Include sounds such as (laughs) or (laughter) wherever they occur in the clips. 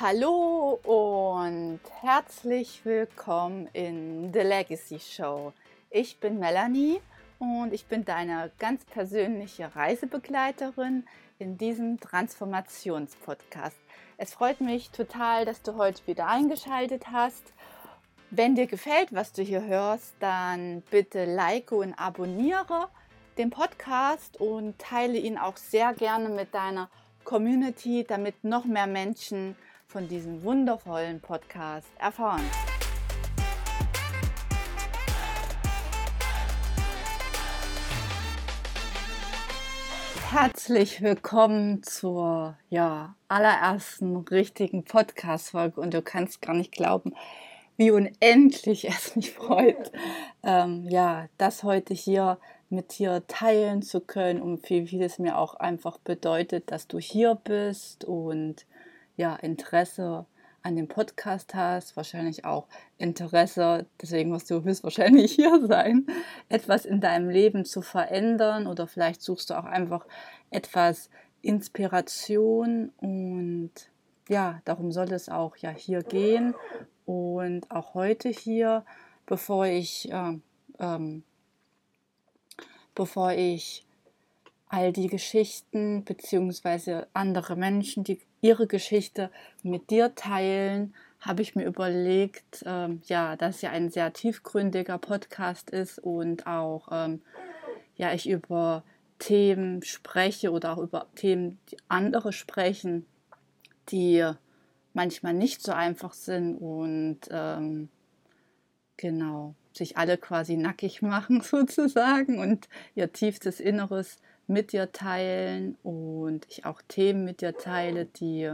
Hallo und herzlich willkommen in The Legacy Show. Ich bin Melanie und ich bin deine ganz persönliche Reisebegleiterin in diesem Transformationspodcast. Es freut mich total, dass du heute wieder eingeschaltet hast. Wenn dir gefällt, was du hier hörst, dann bitte like und abonniere den Podcast und teile ihn auch sehr gerne mit deiner Community, damit noch mehr Menschen von diesem wundervollen Podcast erfahren. Herzlich willkommen zur ja, allerersten richtigen Podcast-Folge und du kannst gar nicht glauben, wie unendlich es mich freut, ähm, ja, das heute hier mit dir teilen zu können und wie viel es mir auch einfach bedeutet, dass du hier bist und ja, Interesse an dem Podcast hast, wahrscheinlich auch Interesse, deswegen wirst du höchstwahrscheinlich (laughs) hier sein, etwas in deinem Leben zu verändern oder vielleicht suchst du auch einfach etwas Inspiration und ja, darum soll es auch ja hier gehen und auch heute hier, bevor ich äh, ähm, bevor ich all die Geschichten bzw. andere Menschen, die ihre Geschichte mit dir teilen, habe ich mir überlegt, ähm, ja, dass ja ein sehr tiefgründiger Podcast ist und auch ähm, ja, ich über Themen spreche oder auch über Themen, die andere sprechen, die manchmal nicht so einfach sind und ähm, genau sich alle quasi nackig (laughs) machen sozusagen und ihr tiefstes Inneres mit dir teilen und ich auch Themen mit dir teile, die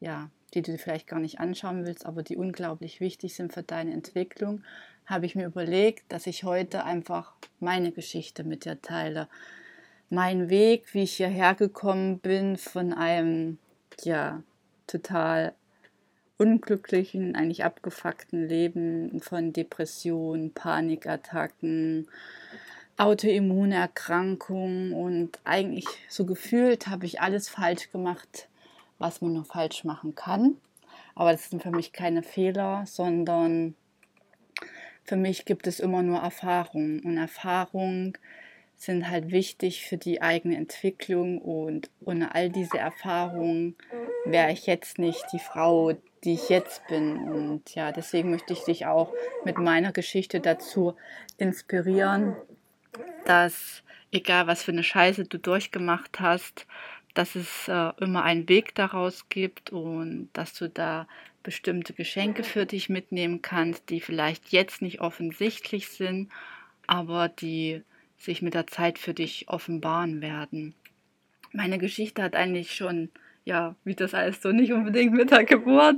ja, die du vielleicht gar nicht anschauen willst, aber die unglaublich wichtig sind für deine Entwicklung, habe ich mir überlegt, dass ich heute einfach meine Geschichte mit dir teile. Mein Weg, wie ich hierher gekommen bin von einem ja total unglücklichen, eigentlich abgefuckten Leben von Depressionen, Panikattacken, Autoimmunerkrankungen und eigentlich so gefühlt habe ich alles falsch gemacht, was man nur falsch machen kann. Aber das sind für mich keine Fehler, sondern für mich gibt es immer nur Erfahrungen. Und Erfahrungen sind halt wichtig für die eigene Entwicklung. Und ohne all diese Erfahrungen wäre ich jetzt nicht die Frau, die ich jetzt bin. Und ja, deswegen möchte ich dich auch mit meiner Geschichte dazu inspirieren, dass egal was für eine Scheiße du durchgemacht hast, dass es äh, immer einen Weg daraus gibt und dass du da bestimmte Geschenke für dich mitnehmen kannst, die vielleicht jetzt nicht offensichtlich sind, aber die sich mit der Zeit für dich offenbaren werden. Meine Geschichte hat eigentlich schon, ja, wie das alles so nicht unbedingt mit der Geburt,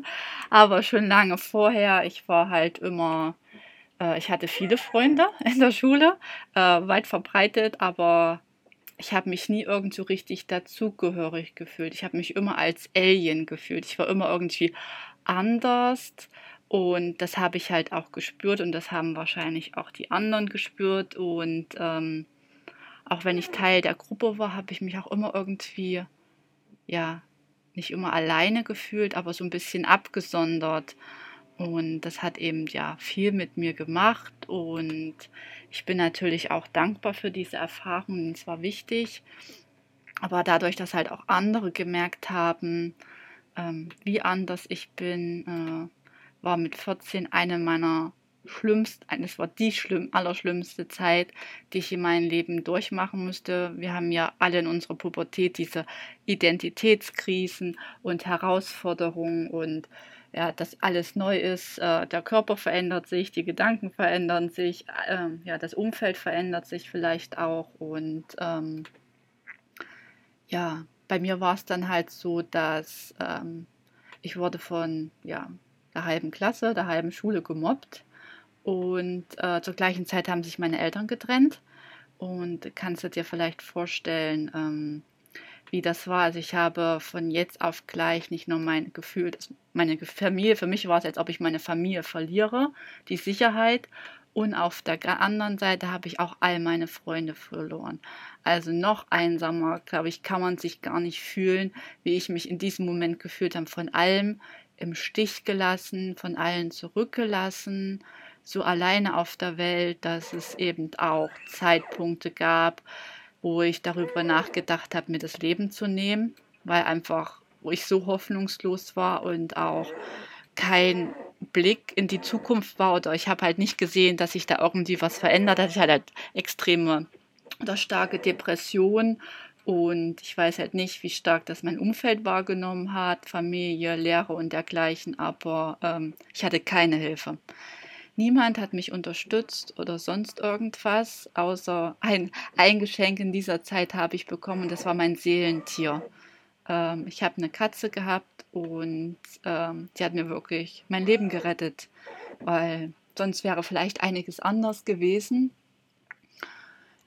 aber schon lange vorher. Ich war halt immer ich hatte viele Freunde (laughs) in der Schule, äh, weit verbreitet, aber ich habe mich nie irgend so richtig dazugehörig gefühlt. Ich habe mich immer als Alien gefühlt. Ich war immer irgendwie anders und das habe ich halt auch gespürt und das haben wahrscheinlich auch die anderen gespürt und ähm, auch wenn ich Teil der Gruppe war, habe ich mich auch immer irgendwie, ja, nicht immer alleine gefühlt, aber so ein bisschen abgesondert. Und das hat eben ja viel mit mir gemacht und ich bin natürlich auch dankbar für diese Erfahrungen. Es war wichtig. Aber dadurch, dass halt auch andere gemerkt haben, ähm, wie anders ich bin, äh, war mit 14 eine meiner schlimmsten, es war die schlimm, allerschlimmste Zeit, die ich in meinem Leben durchmachen musste. Wir haben ja alle in unserer Pubertät diese Identitätskrisen und Herausforderungen und ja, dass alles neu ist, äh, der Körper verändert sich, die Gedanken verändern sich, äh, ja, das Umfeld verändert sich vielleicht auch und ähm, ja, bei mir war es dann halt so, dass ähm, ich wurde von ja, der halben Klasse, der halben Schule gemobbt und äh, zur gleichen Zeit haben sich meine Eltern getrennt und kannst du dir vielleicht vorstellen, ähm, wie das war. Also ich habe von jetzt auf gleich nicht nur mein Gefühl, dass meine Familie, für mich war es, als ob ich meine Familie verliere, die Sicherheit Und auf der anderen Seite habe ich auch all meine Freunde verloren. Also noch einsamer, glaube ich, kann man sich gar nicht fühlen, wie ich mich in diesem Moment gefühlt habe. Von allem im Stich gelassen, von allen zurückgelassen, so alleine auf der Welt, dass es eben auch Zeitpunkte gab, wo ich darüber nachgedacht habe, mir das Leben zu nehmen, weil einfach, wo ich so hoffnungslos war und auch kein Blick in die Zukunft war oder ich habe halt nicht gesehen, dass sich da irgendwie was verändert hat. Ich hatte halt extreme oder starke Depression und ich weiß halt nicht, wie stark das mein Umfeld wahrgenommen hat, Familie, Lehre und dergleichen, aber ähm, ich hatte keine Hilfe. Niemand hat mich unterstützt oder sonst irgendwas, außer ein, ein Geschenk in dieser Zeit habe ich bekommen, das war mein Seelentier. Ähm, ich habe eine Katze gehabt und ähm, die hat mir wirklich mein Leben gerettet, weil sonst wäre vielleicht einiges anders gewesen.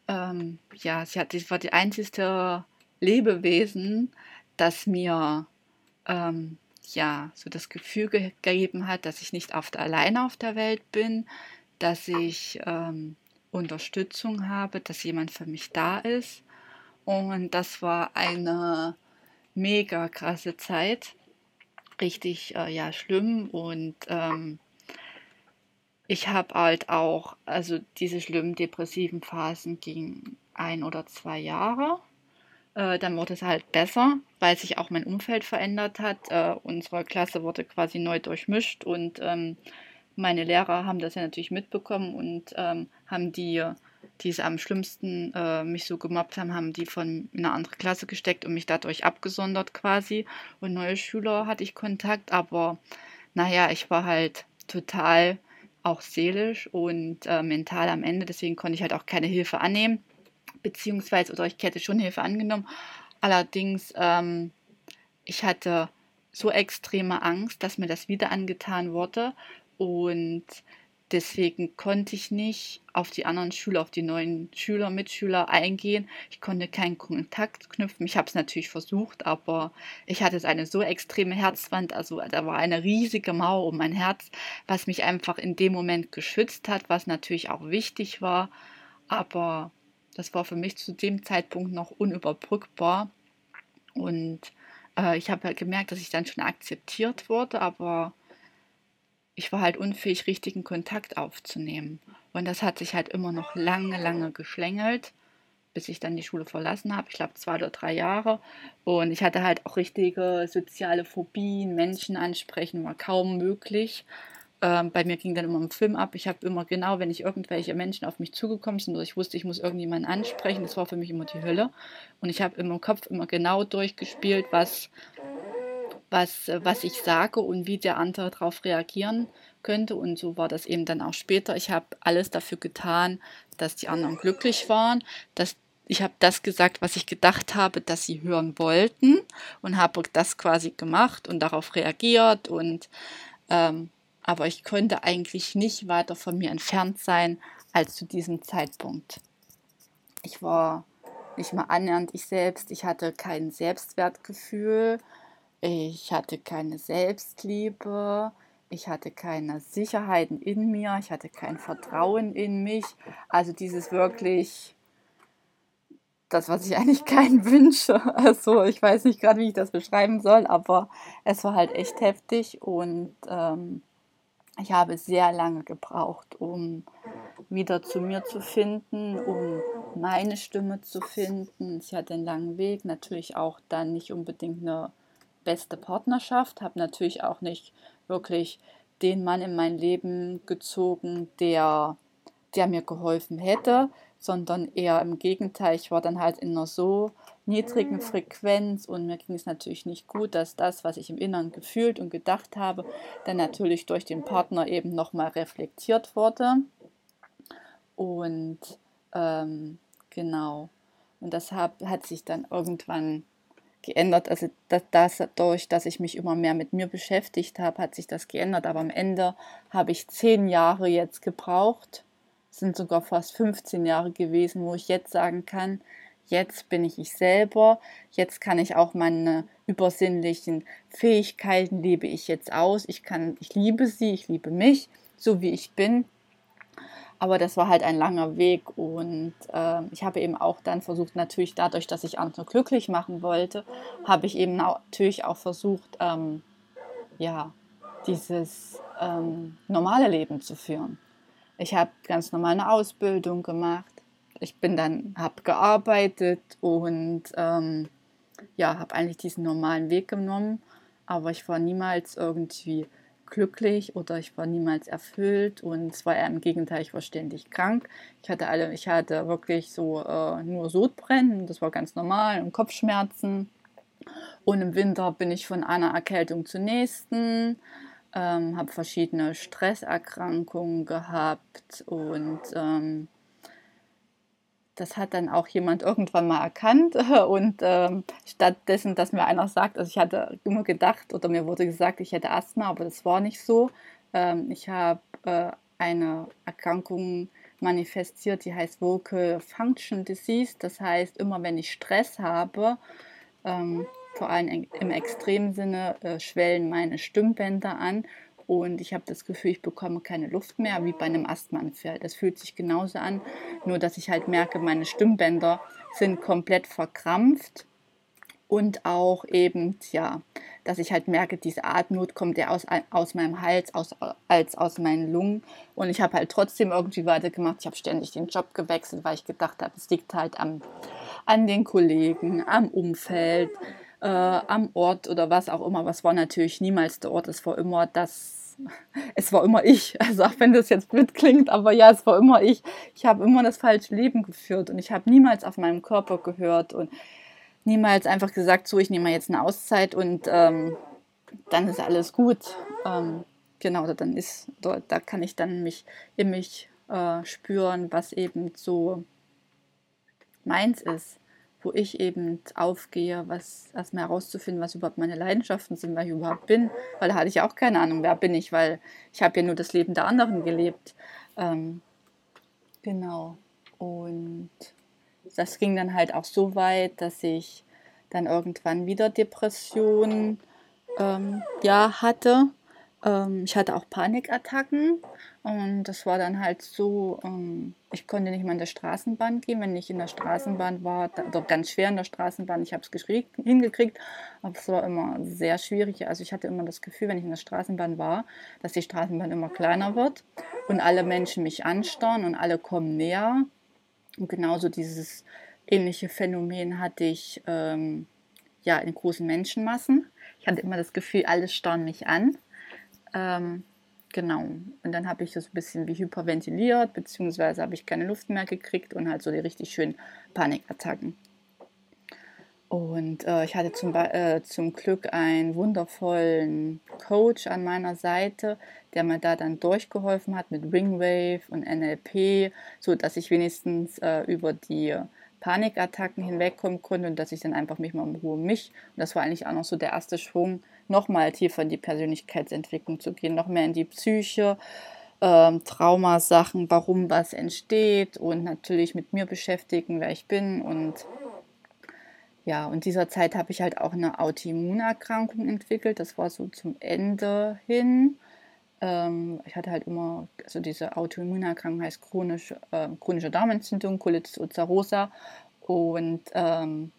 Ähm, ja, sie, hat, war die einzige Lebewesen, das mir ähm, ja, so das Gefühl gegeben hat, dass ich nicht oft alleine auf der Welt bin, dass ich ähm, Unterstützung habe, dass jemand für mich da ist. Und das war eine mega krasse Zeit, richtig äh, ja schlimm und ähm, ich habe halt auch, also diese schlimmen depressiven Phasen gingen ein oder zwei Jahre äh, dann wurde es halt besser, weil sich auch mein Umfeld verändert hat. Äh, unsere Klasse wurde quasi neu durchmischt und ähm, meine Lehrer haben das ja natürlich mitbekommen und ähm, haben die, die es am schlimmsten äh, mich so gemobbt haben, haben die von in eine andere Klasse gesteckt und mich dadurch abgesondert quasi. Und neue Schüler hatte ich Kontakt, aber naja, ich war halt total auch seelisch und äh, mental am Ende, deswegen konnte ich halt auch keine Hilfe annehmen beziehungsweise, oder ich hätte schon Hilfe angenommen. Allerdings, ähm, ich hatte so extreme Angst, dass mir das wieder angetan wurde und deswegen konnte ich nicht auf die anderen Schüler, auf die neuen Schüler, Mitschüler eingehen. Ich konnte keinen Kontakt knüpfen. Ich habe es natürlich versucht, aber ich hatte eine so extreme Herzwand, also da war eine riesige Mauer um mein Herz, was mich einfach in dem Moment geschützt hat, was natürlich auch wichtig war, aber das war für mich zu dem Zeitpunkt noch unüberbrückbar. Und äh, ich habe halt gemerkt, dass ich dann schon akzeptiert wurde, aber ich war halt unfähig, richtigen Kontakt aufzunehmen. Und das hat sich halt immer noch lange, lange geschlängelt, bis ich dann die Schule verlassen habe. Ich glaube, zwei oder drei Jahre. Und ich hatte halt auch richtige soziale Phobien, Menschen ansprechen war kaum möglich. Ähm, bei mir ging dann immer ein Film ab. Ich habe immer genau, wenn ich irgendwelche Menschen auf mich zugekommen sind oder ich wusste, ich muss irgendjemanden ansprechen, das war für mich immer die Hölle. Und ich habe im Kopf immer genau durchgespielt, was, was, was ich sage und wie der andere darauf reagieren könnte. Und so war das eben dann auch später. Ich habe alles dafür getan, dass die anderen glücklich waren, dass ich habe das gesagt, was ich gedacht habe, dass sie hören wollten und habe das quasi gemacht und darauf reagiert und ähm, aber ich konnte eigentlich nicht weiter von mir entfernt sein als zu diesem Zeitpunkt. Ich war nicht mal annähernd ich selbst, ich hatte kein Selbstwertgefühl, ich hatte keine Selbstliebe, ich hatte keine Sicherheiten in mir, ich hatte kein Vertrauen in mich. Also dieses wirklich, das, was ich eigentlich (laughs) keinen wünsche. Also ich weiß nicht gerade, wie ich das beschreiben soll, aber es war halt echt heftig und ähm, ich habe sehr lange gebraucht, um wieder zu mir zu finden, um meine Stimme zu finden. Ich hatte einen langen Weg, natürlich auch dann nicht unbedingt eine beste Partnerschaft, habe natürlich auch nicht wirklich den Mann in mein Leben gezogen, der, der mir geholfen hätte, sondern eher im Gegenteil. Ich war dann halt in einer so niedrigen Frequenz und mir ging es natürlich nicht gut, dass das, was ich im Inneren gefühlt und gedacht habe, dann natürlich durch den Partner eben nochmal reflektiert wurde. Und ähm, genau, und das hat, hat sich dann irgendwann geändert. Also das, das, dadurch, dass ich mich immer mehr mit mir beschäftigt habe, hat sich das geändert. Aber am Ende habe ich zehn Jahre jetzt gebraucht, sind sogar fast 15 Jahre gewesen, wo ich jetzt sagen kann, jetzt bin ich ich selber, jetzt kann ich auch meine übersinnlichen Fähigkeiten lebe ich jetzt aus, ich kann, ich liebe sie, ich liebe mich, so wie ich bin. Aber das war halt ein langer Weg und äh, ich habe eben auch dann versucht, natürlich dadurch, dass ich andere glücklich machen wollte, habe ich eben natürlich auch versucht, ähm, ja, dieses ähm, normale Leben zu führen. Ich habe ganz normal eine Ausbildung gemacht. Ich bin dann, habe gearbeitet und ähm, ja, habe eigentlich diesen normalen Weg genommen, aber ich war niemals irgendwie glücklich oder ich war niemals erfüllt und zwar eher im Gegenteil, ich war ständig krank. Ich hatte alle, ich hatte wirklich so äh, nur Sodbrennen, das war ganz normal und Kopfschmerzen. Und im Winter bin ich von einer Erkältung zur nächsten, ähm, habe verschiedene Stresserkrankungen gehabt und ähm, das hat dann auch jemand irgendwann mal erkannt (laughs) und ähm, stattdessen, dass mir einer sagt, also ich hatte immer gedacht oder mir wurde gesagt, ich hätte Asthma, aber das war nicht so. Ähm, ich habe äh, eine Erkrankung manifestiert, die heißt Vocal Function Disease. Das heißt, immer wenn ich Stress habe, ähm, vor allem im extremen Sinne, äh, schwellen meine Stimmbänder an und ich habe das Gefühl, ich bekomme keine Luft mehr, wie bei einem Asthmaanfall. Das fühlt sich genauso an, nur dass ich halt merke, meine Stimmbänder sind komplett verkrampft und auch eben, ja, dass ich halt merke, diese Atemnot kommt ja aus, aus meinem Hals aus, als aus meinen Lungen. Und ich habe halt trotzdem irgendwie weitergemacht. Ich habe ständig den Job gewechselt, weil ich gedacht habe, es liegt halt am, an den Kollegen, am Umfeld, äh, am Ort oder was auch immer. Es war natürlich niemals der Ort, es war immer das, (laughs) es war immer ich. (laughs) Also auch wenn das jetzt blöd klingt, aber ja, es war immer ich. Ich habe immer das falsche Leben geführt und ich habe niemals auf meinem Körper gehört und niemals einfach gesagt, so, ich nehme jetzt eine Auszeit und ähm, dann ist alles gut. Ähm, genau, dann ist, da, da kann ich dann mich in mich äh, spüren, was eben so meins ist wo ich eben aufgehe, was erstmal herauszufinden, was überhaupt meine Leidenschaften sind, wer ich überhaupt bin, weil da hatte ich auch keine Ahnung, wer bin ich, weil ich habe ja nur das Leben der anderen gelebt. Ähm, genau. Und das ging dann halt auch so weit, dass ich dann irgendwann wieder Depressionen ähm, ja, hatte ähm, ich hatte auch Panikattacken und das war dann halt so, ähm, ich konnte nicht mal in der Straßenbahn gehen, wenn ich in der Straßenbahn war, oder ganz schwer in der Straßenbahn, ich habe es hingekriegt, aber es war immer sehr schwierig. Also ich hatte immer das Gefühl, wenn ich in der Straßenbahn war, dass die Straßenbahn immer kleiner wird und alle Menschen mich anstarren und alle kommen näher. Und genauso dieses ähnliche Phänomen hatte ich ähm, ja in großen Menschenmassen. Ich hatte immer das Gefühl, alle starren mich an. Ähm, genau. Und dann habe ich das ein bisschen wie hyperventiliert, beziehungsweise habe ich keine Luft mehr gekriegt und halt so die richtig schönen Panikattacken. Und äh, ich hatte zum, äh, zum Glück einen wundervollen Coach an meiner Seite, der mir da dann durchgeholfen hat mit Ringwave und NLP, so dass ich wenigstens äh, über die Panikattacken hinwegkommen konnte und dass ich dann einfach mich mal in Ruhe mich, und das war eigentlich auch noch so der erste Schwung, nochmal tiefer in die Persönlichkeitsentwicklung zu gehen, noch mehr in die Psyche, ähm, Traumasachen, warum was entsteht und natürlich mit mir beschäftigen, wer ich bin und ja, und dieser Zeit habe ich halt auch eine Autoimmunerkrankung entwickelt. Das war so zum Ende hin. Ähm, ich hatte halt immer, also diese Autoimmunerkrankung heißt chronisch, äh, chronische Darmentzündung, Colitis ulcerosa. Und ähm,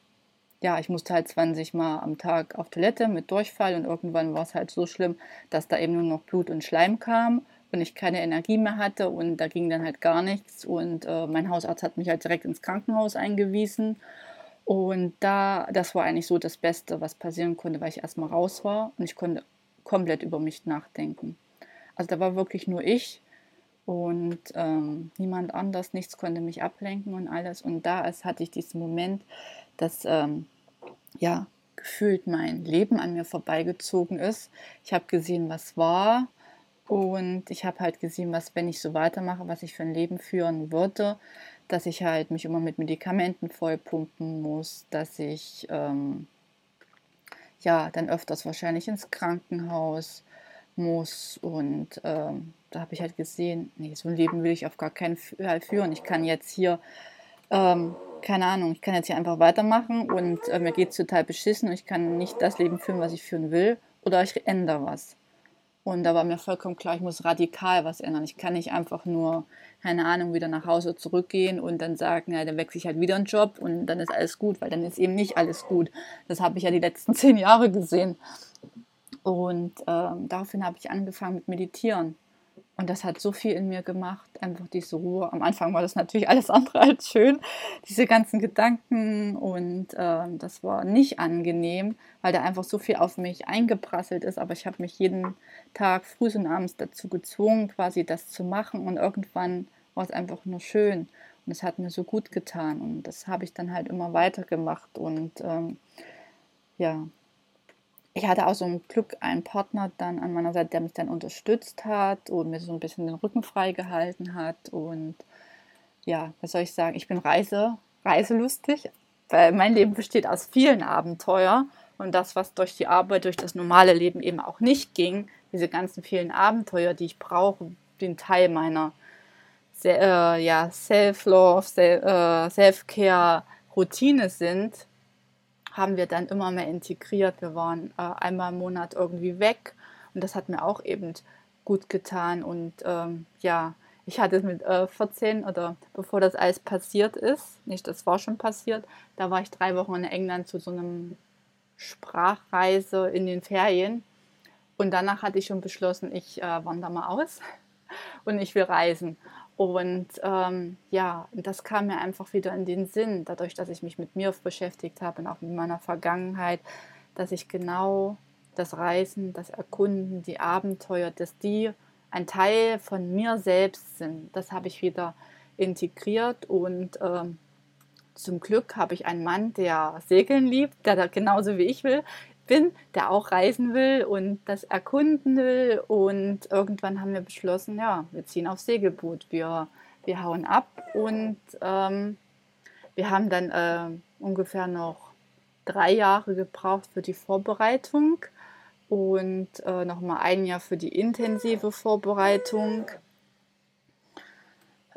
ja, ich musste halt 20 Mal am Tag auf Toilette mit Durchfall und irgendwann war es halt so schlimm, dass da eben nur noch Blut und Schleim kam und ich keine Energie mehr hatte und da ging dann halt gar nichts und äh, mein Hausarzt hat mich halt direkt ins Krankenhaus eingewiesen und da, das war eigentlich so das Beste, was passieren konnte, weil ich erstmal raus war und ich konnte komplett über mich nachdenken. Also da war wirklich nur ich und ähm, niemand anders, nichts konnte mich ablenken und alles. Und da ist, hatte ich diesen Moment, dass ähm, ja, gefühlt mein Leben an mir vorbeigezogen ist. Ich habe gesehen, was war und ich habe halt gesehen, was, wenn ich so weitermache, was ich für ein Leben führen würde, dass ich halt mich immer mit Medikamenten vollpumpen muss, dass ich ähm, ja dann öfters wahrscheinlich ins Krankenhaus muss und ähm, da habe ich halt gesehen, nee, so ein Leben will ich auf gar keinen Fall führen. Ich kann jetzt hier ähm, keine Ahnung, ich kann jetzt hier einfach weitermachen und äh, mir geht es total beschissen und ich kann nicht das Leben führen, was ich führen will oder ich ändere was. Und da war mir vollkommen klar, ich muss radikal was ändern. Ich kann nicht einfach nur, keine Ahnung, wieder nach Hause zurückgehen und dann sagen, ja, dann wechsle ich halt wieder einen Job und dann ist alles gut, weil dann ist eben nicht alles gut. Das habe ich ja die letzten (laughs) zehn Jahre gesehen. Und ähm, daraufhin habe ich angefangen mit Meditieren. Und das hat so viel in mir gemacht, einfach diese Ruhe. Am Anfang war das natürlich alles andere als schön, diese ganzen Gedanken. Und äh, das war nicht angenehm, weil da einfach so viel auf mich eingeprasselt ist. Aber ich habe mich jeden Tag früh und abends dazu gezwungen, quasi das zu machen. Und irgendwann war es einfach nur schön. Und es hat mir so gut getan. Und das habe ich dann halt immer weitergemacht. Und ähm, ja, ich hatte auch so ein Glück einen Partner dann an meiner Seite, der mich dann unterstützt hat und mir so ein bisschen den Rücken frei gehalten hat. Und ja, was soll ich sagen? Ich bin Reise, reiselustig, weil mein Leben besteht aus vielen Abenteuern. Und das, was durch die Arbeit, durch das normale Leben eben auch nicht ging, diese ganzen vielen Abenteuer, die ich brauche, den Teil meiner äh, ja, Self-Love, äh, Self-Care-Routine sind, haben wir dann immer mehr integriert. Wir waren äh, einmal im Monat irgendwie weg und das hat mir auch eben gut getan. Und ähm, ja, ich hatte mit äh, 14 oder bevor das alles passiert ist, nicht, das war schon passiert, da war ich drei Wochen in England zu so einem Sprachreise in den Ferien. Und danach hatte ich schon beschlossen, ich äh, wandere mal aus (laughs) und ich will reisen. Und ähm, ja, das kam mir einfach wieder in den Sinn, dadurch, dass ich mich mit mir beschäftigt habe und auch mit meiner Vergangenheit, dass ich genau das Reisen, das Erkunden, die Abenteuer, dass die ein Teil von mir selbst sind. Das habe ich wieder integriert und ähm, zum Glück habe ich einen Mann, der segeln liebt, der da genauso wie ich will, bin, der auch reisen will und das erkunden will. Und irgendwann haben wir beschlossen, ja, wir ziehen aufs Segelboot, wir, wir hauen ab. Und ähm, wir haben dann äh, ungefähr noch drei Jahre gebraucht für die Vorbereitung und äh, nochmal ein Jahr für die intensive Vorbereitung.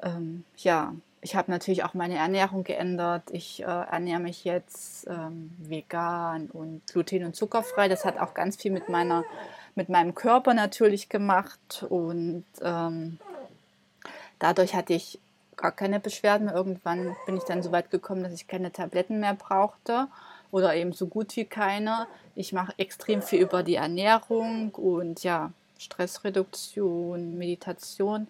Ähm, ja, ich habe natürlich auch meine Ernährung geändert. Ich äh, ernähre mich jetzt ähm, vegan und gluten- und zuckerfrei. Das hat auch ganz viel mit, meiner, mit meinem Körper natürlich gemacht. Und ähm, dadurch hatte ich gar keine Beschwerden. Irgendwann bin ich dann so weit gekommen, dass ich keine Tabletten mehr brauchte oder eben so gut wie keine. Ich mache extrem viel über die Ernährung und ja, Stressreduktion, Meditation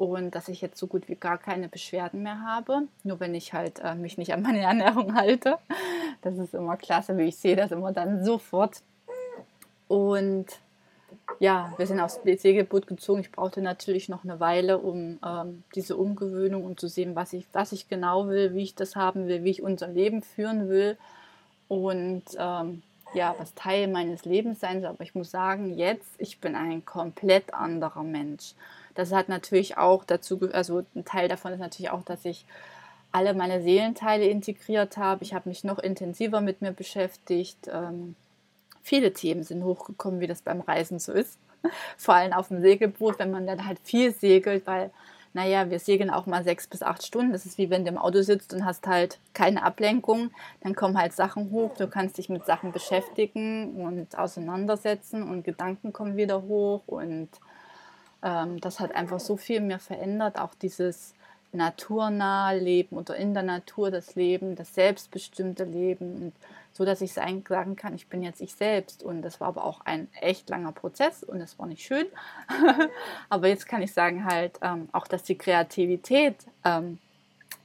und dass ich jetzt so gut wie gar keine Beschwerden mehr habe, nur wenn ich halt äh, mich nicht an meine (laughs) Ernährung halte. Das ist immer klasse, wie ich sehe das immer dann sofort. Und ja, wir sind aufs Segelboot gezogen. Ich brauchte natürlich noch eine Weile, um ähm, diese Umgewöhnung um zu sehen, was ich, was ich genau will, wie ich das haben will, wie ich unser Leben führen will. Und ähm, ja, was Teil meines Lebens sein soll. Aber ich muss sagen, jetzt, ich bin ein komplett anderer Mensch. Das hat natürlich auch dazu, also ein Teil davon ist natürlich auch, dass ich alle meine Seelenteile integriert habe. Ich habe mich noch intensiver mit mir beschäftigt. Ähm, viele Themen sind hochgekommen, wie das beim Reisen so ist. (laughs) Vor allem auf dem Segelboot, wenn man dann halt viel segelt, weil, naja, wir segeln auch mal sechs bis acht Stunden. Das ist wie wenn du im Auto sitzt und hast halt keine Ablenkung. Dann kommen halt Sachen hoch. Du kannst dich mit Sachen beschäftigen und auseinandersetzen und Gedanken kommen wieder hoch und ähm, das hat einfach so viel mir verändert, auch dieses naturnahe Leben oder in der Natur das Leben, das selbstbestimmte Leben und so, dass ich sagen kann, ich bin jetzt ich selbst. Und das war aber auch ein echt langer Prozess und es war nicht schön, (laughs) aber jetzt kann ich sagen halt ähm, auch, dass die Kreativität ähm,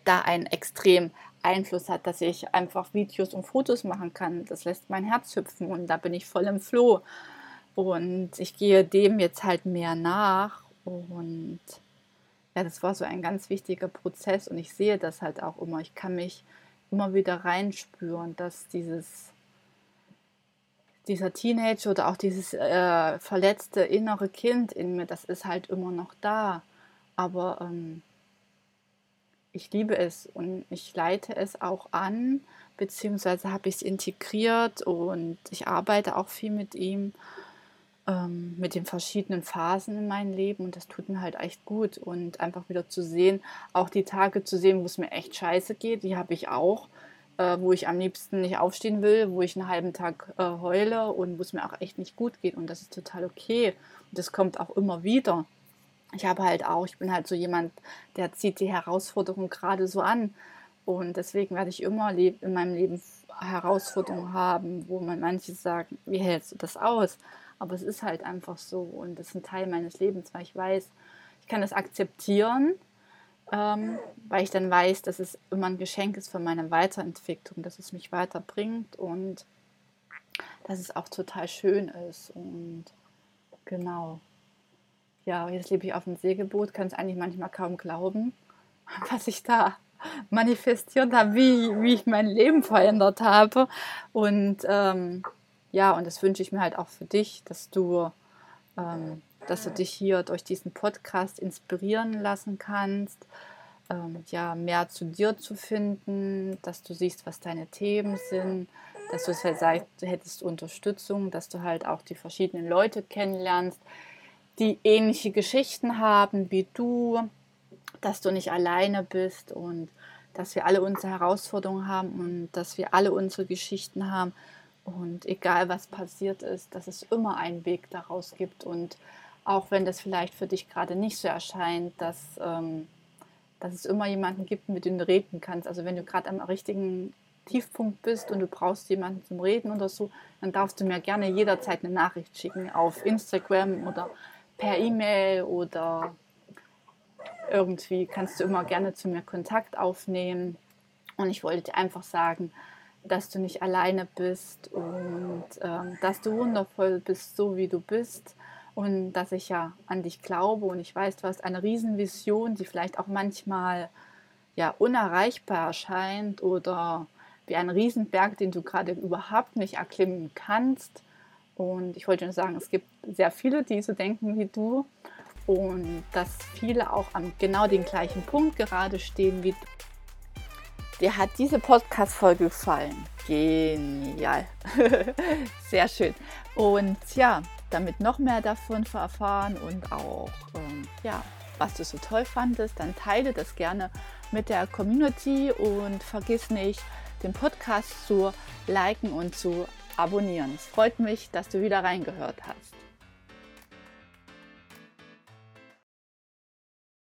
da einen extrem Einfluss hat, dass ich einfach Videos und Fotos machen kann, das lässt mein Herz hüpfen und da bin ich voll im Floh und ich gehe dem jetzt halt mehr nach. Und ja, das war so ein ganz wichtiger Prozess. Und ich sehe das halt auch immer. Ich kann mich immer wieder reinspüren, dass dieses, dieser Teenager oder auch dieses äh, verletzte innere Kind in mir, das ist halt immer noch da. Aber ähm, ich liebe es und ich leite es auch an, beziehungsweise habe ich es integriert und ich arbeite auch viel mit ihm ähm, mit den verschiedenen Phasen in meinem Leben und das tut mir halt echt gut und einfach wieder zu sehen, auch die Tage zu sehen, wo es mir echt scheiße geht, die habe ich auch, äh, wo ich am liebsten nicht aufstehen will, wo ich einen halben Tag äh, heule und wo es mir auch echt nicht gut geht und das ist total okay das kommt auch immer wieder. Ich habe halt auch, ich bin halt so jemand, der zieht die Herausforderung gerade so an. Und deswegen werde ich immer in meinem Leben Herausforderungen haben, wo man manche sagen, wie hältst du das aus? Aber es ist halt einfach so und das ist ein Teil meines Lebens, weil ich weiß, ich kann das akzeptieren, ähm, weil ich dann weiß, dass es immer ein Geschenk ist für meine Weiterentwicklung, dass es mich weiterbringt und dass es auch total schön ist. Und genau. Ja, jetzt lebe ich auf dem Segelboot, kann es eigentlich manchmal kaum glauben, (laughs) was ich da manifestiert habe, wie, wie ich mein Leben verändert habe. Und ähm, ja, und das wünsche ich mir halt auch für dich, dass du, ähm, dass du dich hier durch diesen Podcast inspirieren lassen kannst, ähm, ja, mehr zu dir zu finden, dass du siehst, was deine Themen sind, dass du halt sagst, du hättest Unterstützung, dass du halt auch die verschiedenen Leute kennenlernst, die ähnliche Geschichten haben wie du, dass du nicht alleine bist und dass wir alle unsere Herausforderungen haben und dass wir alle unsere Geschichten haben und egal was passiert ist, dass es immer einen Weg daraus gibt und auch wenn das vielleicht für dich gerade nicht so erscheint, dass, ähm, dass es immer jemanden gibt, mit dem du reden kannst. Also wenn du gerade am richtigen Tiefpunkt bist und du brauchst jemanden zum Reden oder so, dann darfst du mir gerne jederzeit eine Nachricht schicken auf Instagram oder per E-Mail oder irgendwie kannst du immer gerne zu mir Kontakt aufnehmen. Und ich wollte dir einfach sagen, dass du nicht alleine bist und ähm, dass du wundervoll bist, so wie du bist. Und dass ich ja an dich glaube und ich weiß, du hast eine Riesenvision, die vielleicht auch manchmal ja unerreichbar erscheint oder wie ein Riesenberg, den du gerade überhaupt nicht erklimmen kannst. Und ich wollte nur sagen, es gibt sehr viele, die so denken wie du und dass viele auch an genau den gleichen Punkt gerade stehen wie du. Dir hat diese Podcast-Folge gefallen. Genial. (laughs) Sehr schön. Und ja, damit noch mehr davon erfahren und auch, ähm, ja, was du so toll fandest, dann teile das gerne mit der Community und vergiss nicht, den Podcast zu liken und zu abonnieren. Es freut mich, dass du wieder reingehört hast.